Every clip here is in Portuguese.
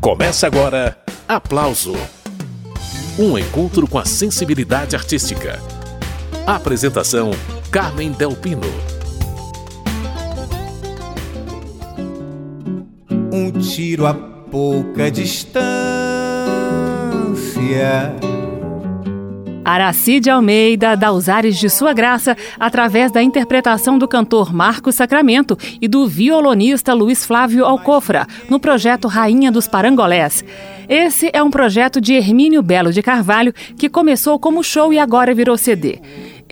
Começa agora Aplauso Um encontro com a sensibilidade artística. Apresentação: Carmen Delpino. Um tiro a pouca distância Aracide Almeida dá os ares de sua graça através da interpretação do cantor Marcos Sacramento e do violonista Luiz Flávio Alcofra, no projeto Rainha dos Parangolés. Esse é um projeto de Hermínio Belo de Carvalho que começou como show e agora virou CD.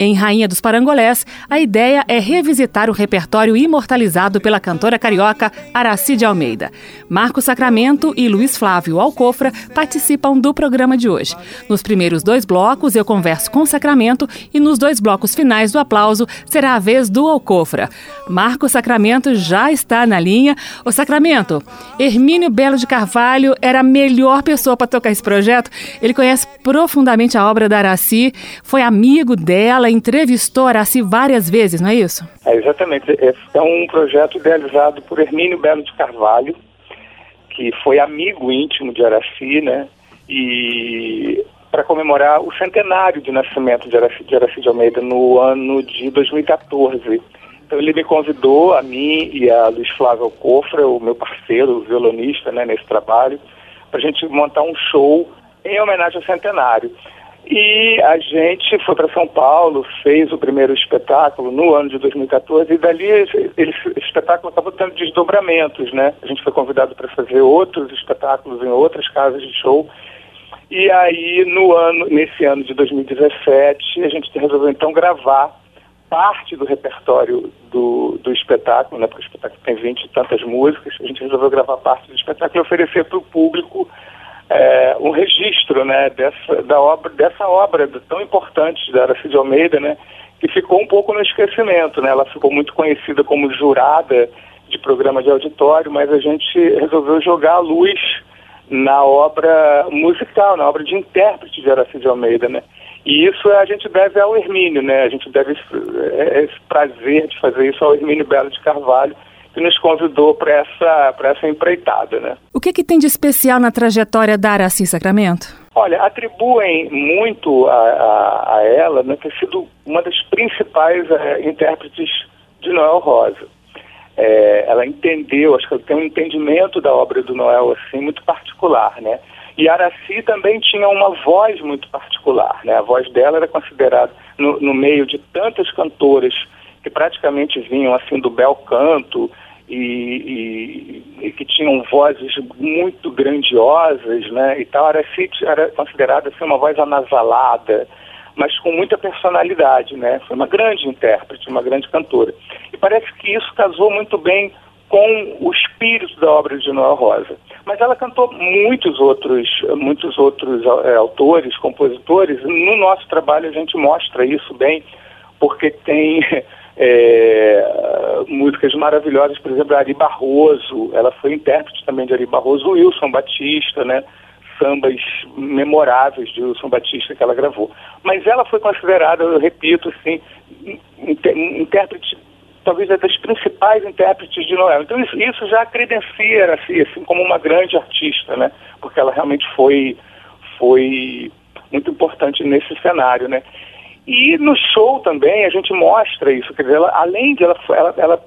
Em Rainha dos Parangolés, a ideia é revisitar o repertório imortalizado pela cantora carioca Aracide Almeida. Marco Sacramento e Luiz Flávio Alcofra participam do programa de hoje. Nos primeiros dois blocos, eu converso com Sacramento e nos dois blocos finais do aplauso será a vez do Alcofra. Marco Sacramento já está na linha. O Sacramento, Hermínio Belo de Carvalho era a melhor pessoa para tocar esse projeto. Ele conhece profundamente a obra da Araci, foi amigo dela ela entrevistou Araci várias vezes, não é isso? É, exatamente. É, é um projeto idealizado por Hermínio Belo de Carvalho, que foi amigo íntimo de Araci, né? E para comemorar o centenário de nascimento de Araci, de Araci de Almeida no ano de 2014. Então ele me convidou, a mim e a Luiz Flávio Alcofra, o meu parceiro, o violonista, né, nesse trabalho, para a gente montar um show em homenagem ao centenário. E a gente foi para São Paulo, fez o primeiro espetáculo no ano de 2014 e dali esse espetáculo acabou tendo desdobramentos, né? A gente foi convidado para fazer outros espetáculos em outras casas de show. E aí no ano, nesse ano de 2017, a gente resolveu então gravar parte do repertório do, do espetáculo, né? Porque o espetáculo tem 20 e tantas músicas. A gente resolveu gravar parte do espetáculo e oferecer para o público é, um registro né, dessa, da obra, dessa obra tão importante da Aracide Almeida, né, que ficou um pouco no esquecimento. Né? Ela ficou muito conhecida como jurada de programa de auditório, mas a gente resolveu jogar a luz na obra musical, na obra de intérprete de Aracide Almeida, né? E isso a gente deve ao Hermínio, né? A gente deve é, esse prazer de fazer isso ao Hermínio Belo de Carvalho, que nos convidou para essa, essa empreitada. Né? O que, que tem de especial na trajetória da Araci Sacramento? Olha, atribuem muito a, a, a ela né, ter sido uma das principais é, intérpretes de Noel Rosa. É, ela entendeu, acho que ela tem um entendimento da obra do Noel assim muito particular, né? E Araci também tinha uma voz muito particular, né? A voz dela era considerada no, no meio de tantas cantoras que praticamente vinham assim do bel canto, e, e, e, que tinham vozes muito grandiosas, né? E tal, era, era considerada assim, uma voz anasalada, mas com muita personalidade, né? Foi uma grande intérprete, uma grande cantora. E parece que isso casou muito bem com o espírito da obra de Noel Rosa. Mas ela cantou muitos outros, muitos outros é, autores, compositores. No nosso trabalho a gente mostra isso bem, porque tem é, músicas maravilhosas, por exemplo, Ari Barroso, ela foi intérprete também de Ari Barroso, Wilson Batista, né? Sambas memoráveis de Wilson Batista que ela gravou. Mas ela foi considerada, eu repito, assim, intérprete, talvez das principais intérpretes de Noel. Então isso, isso já credencia assim, assim, como uma grande artista, né? Porque ela realmente foi, foi muito importante nesse cenário, né? E no show também a gente mostra isso, quer dizer, ela, além de ela, ela, ela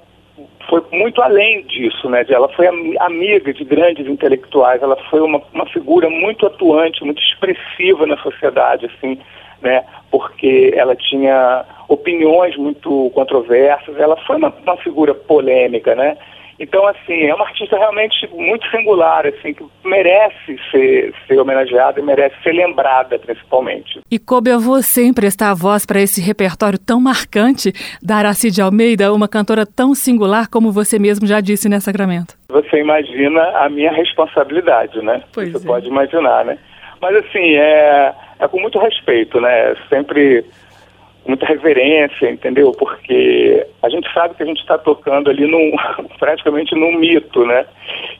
foi muito além disso, né? Ela foi amiga de grandes intelectuais, ela foi uma, uma figura muito atuante, muito expressiva na sociedade, assim, né? Porque ela tinha opiniões muito controversas, ela foi uma, uma figura polêmica, né? Então, assim, é uma artista realmente muito singular, assim, que merece ser, ser homenageada e merece ser lembrada, principalmente. E coube a você emprestar a voz para esse repertório tão marcante da Aracide Almeida, uma cantora tão singular como você mesmo já disse nesse Sacramento. Você imagina a minha responsabilidade, né? Pois você é. pode imaginar, né? Mas, assim, é, é com muito respeito, né? Sempre muita reverência, entendeu? Porque a gente sabe que a gente está tocando ali num, praticamente num mito, né?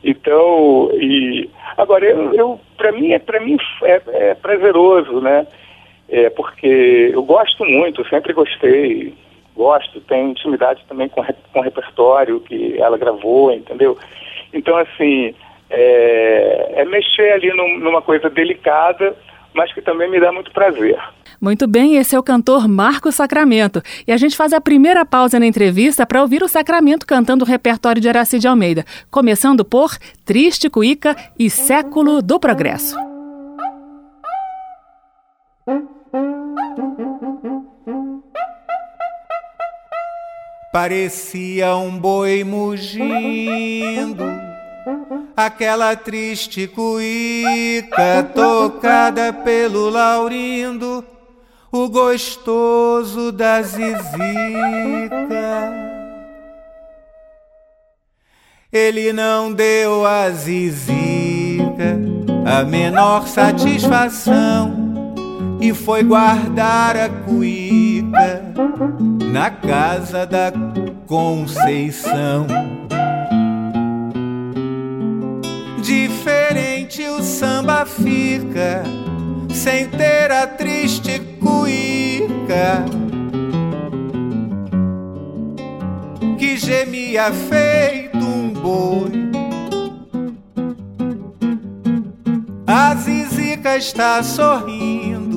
Então, e agora eu, eu para mim é para mim é, é, prazeroso, né? É porque eu gosto muito, sempre gostei, gosto, tenho intimidade também com com o repertório que ela gravou, entendeu? Então assim é, é mexer ali num, numa coisa delicada, mas que também me dá muito prazer. Muito bem, esse é o cantor Marcos Sacramento. E a gente faz a primeira pausa na entrevista para ouvir o Sacramento cantando o repertório de Araci de Almeida, começando por Triste Cuíca e Século do Progresso. Parecia um boi mugindo, aquela triste cuíca tocada pelo laurindo, o gostoso da zizica. Ele não deu a zizica a menor satisfação e foi guardar a cuíca na casa da Conceição. Diferente o samba fica sem ter a triste cuíca que gemia feito um boi. A Zizica está sorrindo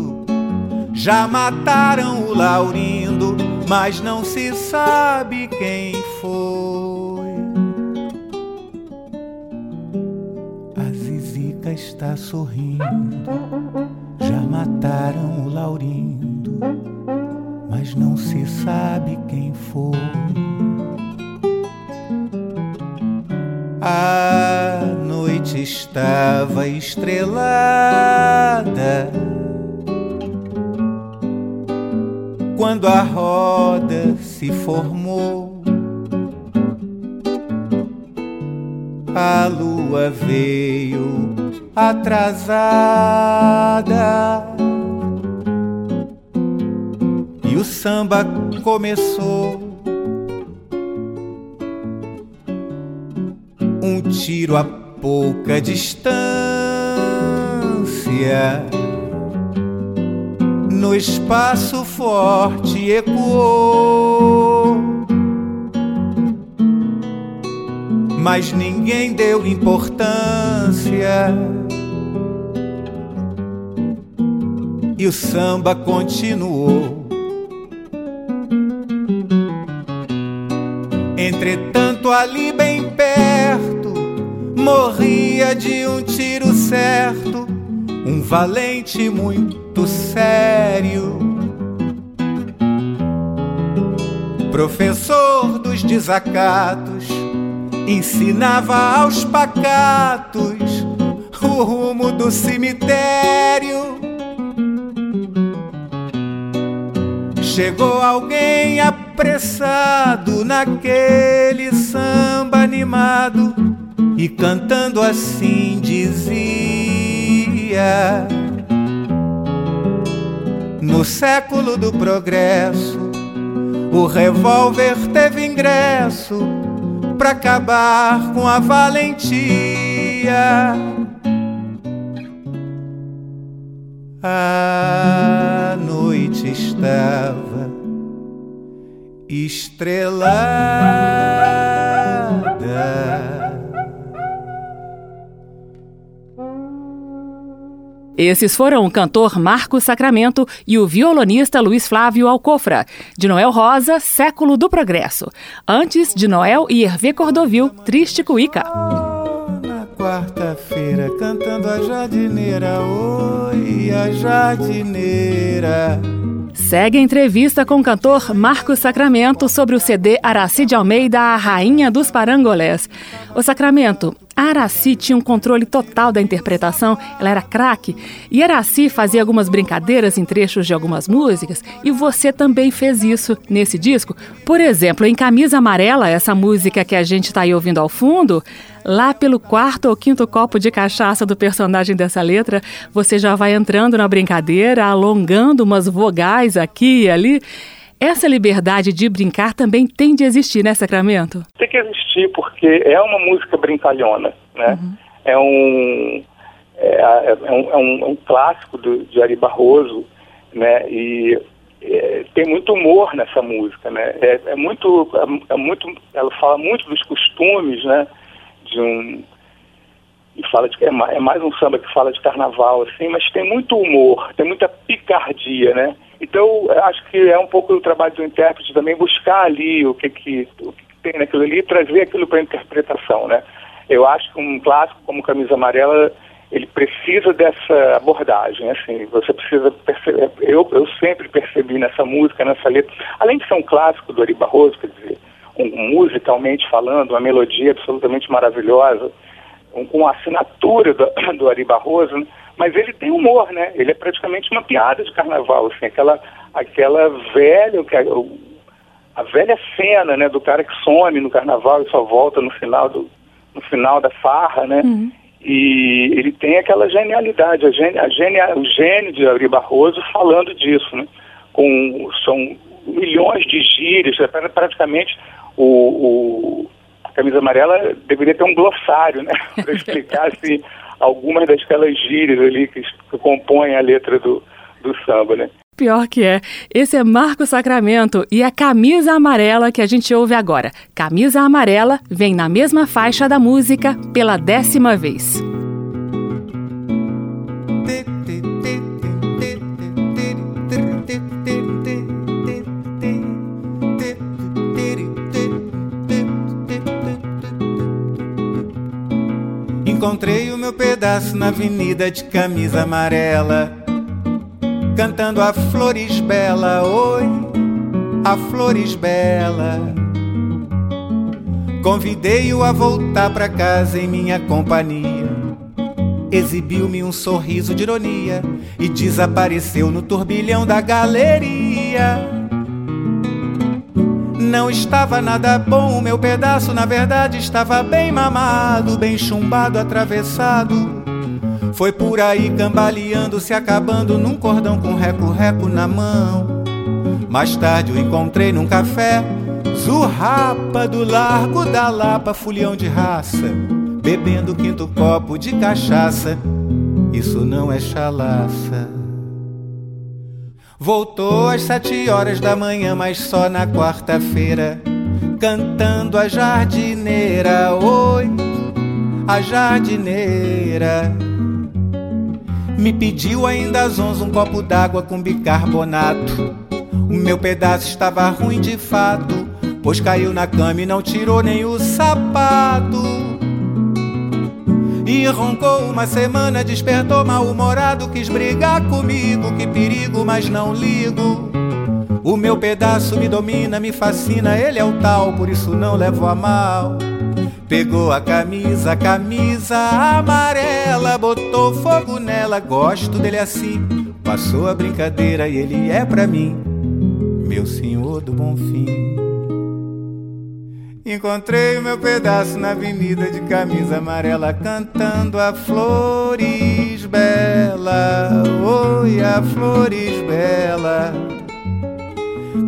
já mataram o Laurindo, mas não se sabe quem foi. A Zizica está sorrindo, já mataram o Laurindo, mas não se sabe quem foi. A noite estava estrelada quando a roda se formou. A lua veio atrasada e o samba começou. Um tiro a pouca distância no espaço forte ecoou. Mas ninguém deu importância. E o samba continuou. Entretanto, ali bem perto, morria de um tiro certo, um valente muito sério. Professor dos desacatos, ensinava aos pacatos o rumo do cemitério. Chegou alguém apressado naquele samba animado e cantando assim dizia. No século do progresso, o revólver teve ingresso para acabar com a valentia. A noite estava estrelada. Esses foram o cantor Marcos Sacramento e o violonista Luiz Flávio Alcofra, de Noel Rosa, Século do Progresso. Antes, de Noel e Hervé Cordovil, Triste Cuíca. Na quarta-feira, cantando a jardineira, oi, a jardineira. Segue a entrevista com o cantor Marcos Sacramento sobre o CD Araci de Almeida, a Rainha dos Parangolés. O Sacramento, Araci tinha um controle total da interpretação, ela era craque. E Araci fazia algumas brincadeiras em trechos de algumas músicas, e você também fez isso nesse disco. Por exemplo, em Camisa Amarela, essa música que a gente está aí ouvindo ao fundo, lá pelo quarto ou quinto copo de cachaça do personagem dessa letra, você já vai entrando na brincadeira, alongando umas vogais aqui e ali. Essa liberdade de brincar também tem de existir, né, Sacramento? Tem que existir, porque é uma música brincalhona, né? Uhum. É, um, é, é, um, é, um, é um clássico do, de Ari Barroso, né? E é, tem muito humor nessa música, né? É, é muito, é, é, muito, ela fala muito dos costumes, né? De um e fala de é mais um samba que fala de carnaval assim, mas tem muito humor, tem muita picardia, né? Então acho que é um pouco o trabalho do intérprete também buscar ali o que que, o que tem naquilo ali e trazer aquilo para interpretação, né? Eu acho que um clássico como Camisa Amarela ele precisa dessa abordagem, assim, você precisa perceber, eu, eu sempre percebi nessa música, nessa letra, além de ser um clássico do Ari Barroso, quer dizer, musicalmente falando, uma melodia absolutamente maravilhosa, um, com a assinatura do, do Ari Barroso, né? mas ele tem humor, né? Ele é praticamente uma piada de carnaval, assim, aquela, aquela velha, a velha cena, né, do cara que some no carnaval e só volta no final do, no final da farra, né? Uhum. E ele tem aquela genialidade, a genia, a genia, o gênio de Ari Barroso falando disso, né? Com, são milhões de gírias, é praticamente o, o Camisa Amarela deveria ter um glossário, né? Para explicar assim, algumas daquelas gírias ali que, que compõem a letra do, do samba, né? Pior que é. Esse é Marco Sacramento e a camisa amarela que a gente ouve agora. Camisa amarela vem na mesma faixa da música pela décima vez. Pedaço na avenida de camisa amarela cantando a flores bela, oi, a flores bela. Convidei-o a voltar para casa em minha companhia. Exibiu-me um sorriso de ironia e desapareceu no turbilhão da galeria. Não estava nada bom, o meu pedaço na verdade estava bem mamado, bem chumbado, atravessado foi por aí cambaleando, se acabando num cordão com reco-reco na mão. Mais tarde o encontrei num café, zurrapa do largo da Lapa, fulhão de raça, bebendo o quinto copo de cachaça. Isso não é chalaça. Voltou às sete horas da manhã, mas só na quarta-feira, cantando a jardineira. Oi, a jardineira. Me pediu ainda às onze um copo d'água com bicarbonato. O meu pedaço estava ruim de fato, pois caiu na cama e não tirou nem o sapato. E roncou uma semana, despertou mal-humorado, quis brigar comigo, que perigo, mas não ligo. O meu pedaço me domina, me fascina, ele é o tal, por isso não levo a mal. Pegou a camisa, a camisa amarela, botou fogo nela, gosto dele assim. Passou a brincadeira e ele é pra mim, meu senhor do bom fim. Encontrei o meu pedaço na avenida de camisa amarela, cantando a flores bela, oi, a flores bela.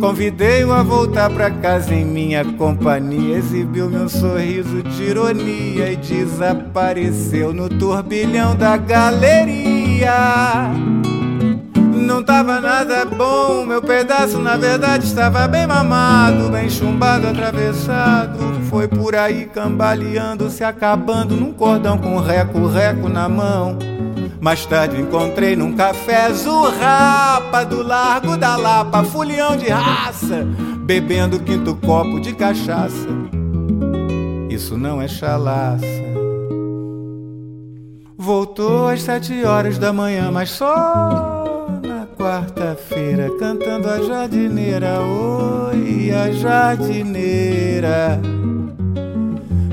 Convidei-o a voltar pra casa em minha companhia. Exibiu meu sorriso de ironia e desapareceu no turbilhão da galeria. Não tava nada bom, meu pedaço na verdade estava bem mamado, bem chumbado, atravessado. Foi por aí cambaleando, se acabando num cordão com reco-reco na mão. Mais tarde encontrei num café Zurrapa do Largo da Lapa, fulião de raça, bebendo quinto copo de cachaça. Isso não é chalaça. Voltou às sete horas da manhã, mas só quarta-feira, cantando a jardineira. Oi, a jardineira.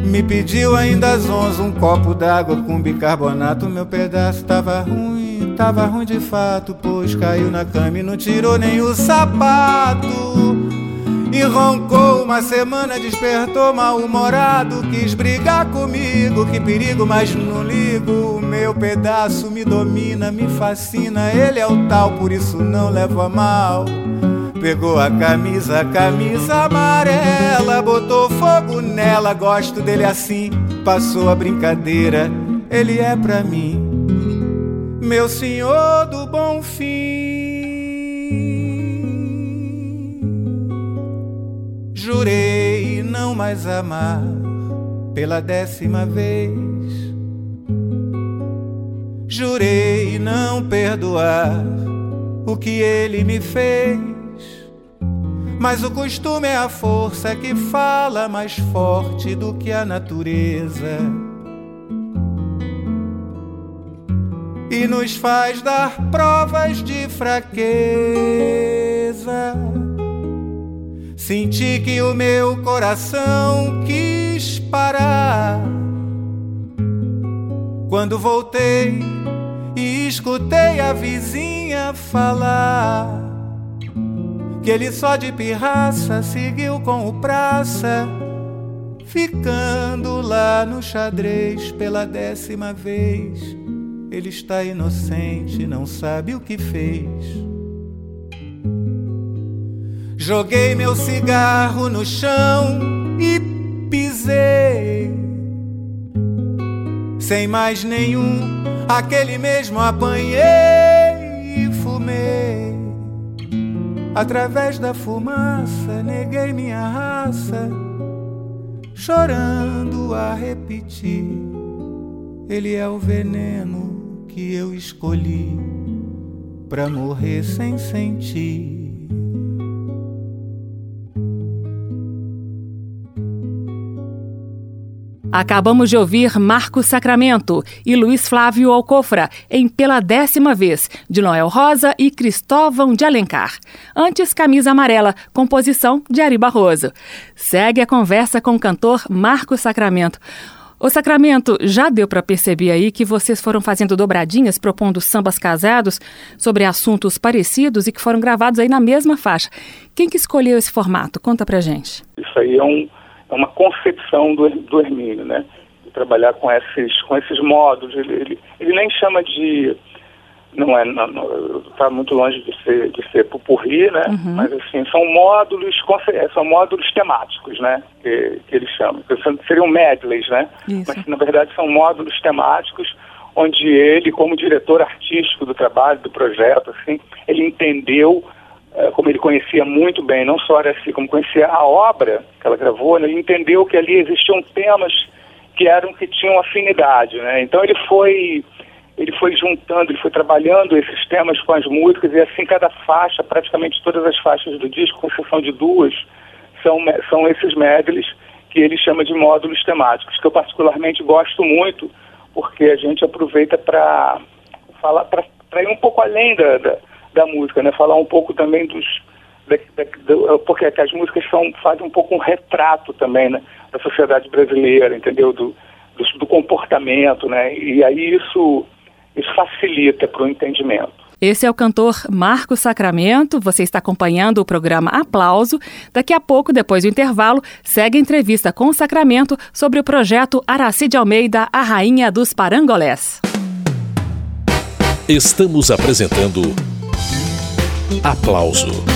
Me pediu ainda às onze um copo d'água com bicarbonato. Meu pedaço tava ruim, tava ruim de fato, pois caiu na cama e não tirou nem o sapato. E roncou uma semana, despertou mal-humorado. Quis brigar comigo, que perigo, mas não ligo. Meu pedaço me domina, me fascina. Ele é o tal, por isso não levo a mal. Pegou a camisa, a camisa amarela, botou fogo nela, gosto dele assim. Passou a brincadeira, ele é pra mim, meu senhor do bom fim. Jurei não mais amar pela décima vez. Jurei não perdoar o que ele me fez. Mas o costume é a força que fala mais forte do que a natureza. E nos faz dar provas de fraqueza. Senti que o meu coração quis parar quando voltei e escutei a vizinha falar que ele só de pirraça seguiu com o praça, ficando lá no xadrez pela décima vez. Ele está inocente, não sabe o que fez. Joguei meu cigarro no chão e pisei sem mais nenhum, aquele mesmo apanhei e fumei. Através da fumaça, neguei minha raça, chorando a repetir. Ele é o veneno que eu escolhi pra morrer sem sentir. Acabamos de ouvir Marcos Sacramento e Luiz Flávio Alcofra em Pela Décima Vez, de Noel Rosa e Cristóvão de Alencar. Antes, Camisa Amarela, composição de Ari Barroso. Segue a conversa com o cantor Marcos Sacramento. O Sacramento, já deu para perceber aí que vocês foram fazendo dobradinhas, propondo sambas casados sobre assuntos parecidos e que foram gravados aí na mesma faixa. Quem que escolheu esse formato? Conta pra gente. Isso aí é um uma concepção do, do Hermínio, né? De trabalhar com esses, com esses modos. Ele, ele, ele nem chama de. Não é. Está muito longe de ser, de ser pupurri, né? Uhum. Mas, assim, são módulos, são módulos temáticos, né? Que, que ele chama. Seriam medleys, né? Isso. Mas, na verdade, são módulos temáticos onde ele, como diretor artístico do trabalho, do projeto, assim, ele entendeu é, como ele conhecia muito bem, não só Araci, como conhecia a obra que ela gravou, né, ele entendeu que ali existiam temas que eram que tinham afinidade, né? Então ele foi ele foi juntando, ele foi trabalhando esses temas com as músicas e assim cada faixa, praticamente todas as faixas do disco, com exceção de duas, são são esses medleys que ele chama de módulos temáticos, que eu particularmente gosto muito, porque a gente aproveita para falar para ir um pouco além da, da da música, né? Falar um pouco também dos da, da, porque as músicas são, fazem um pouco um retrato também né, da sociedade brasileira, entendeu? Do, do, do comportamento, né? E aí isso, isso facilita para o entendimento. Esse é o cantor Marco Sacramento. Você está acompanhando o programa Aplauso. Daqui a pouco, depois do intervalo, segue a entrevista com o Sacramento sobre o projeto Araci de Almeida, a Rainha dos Parangolés. Estamos apresentando Aplauso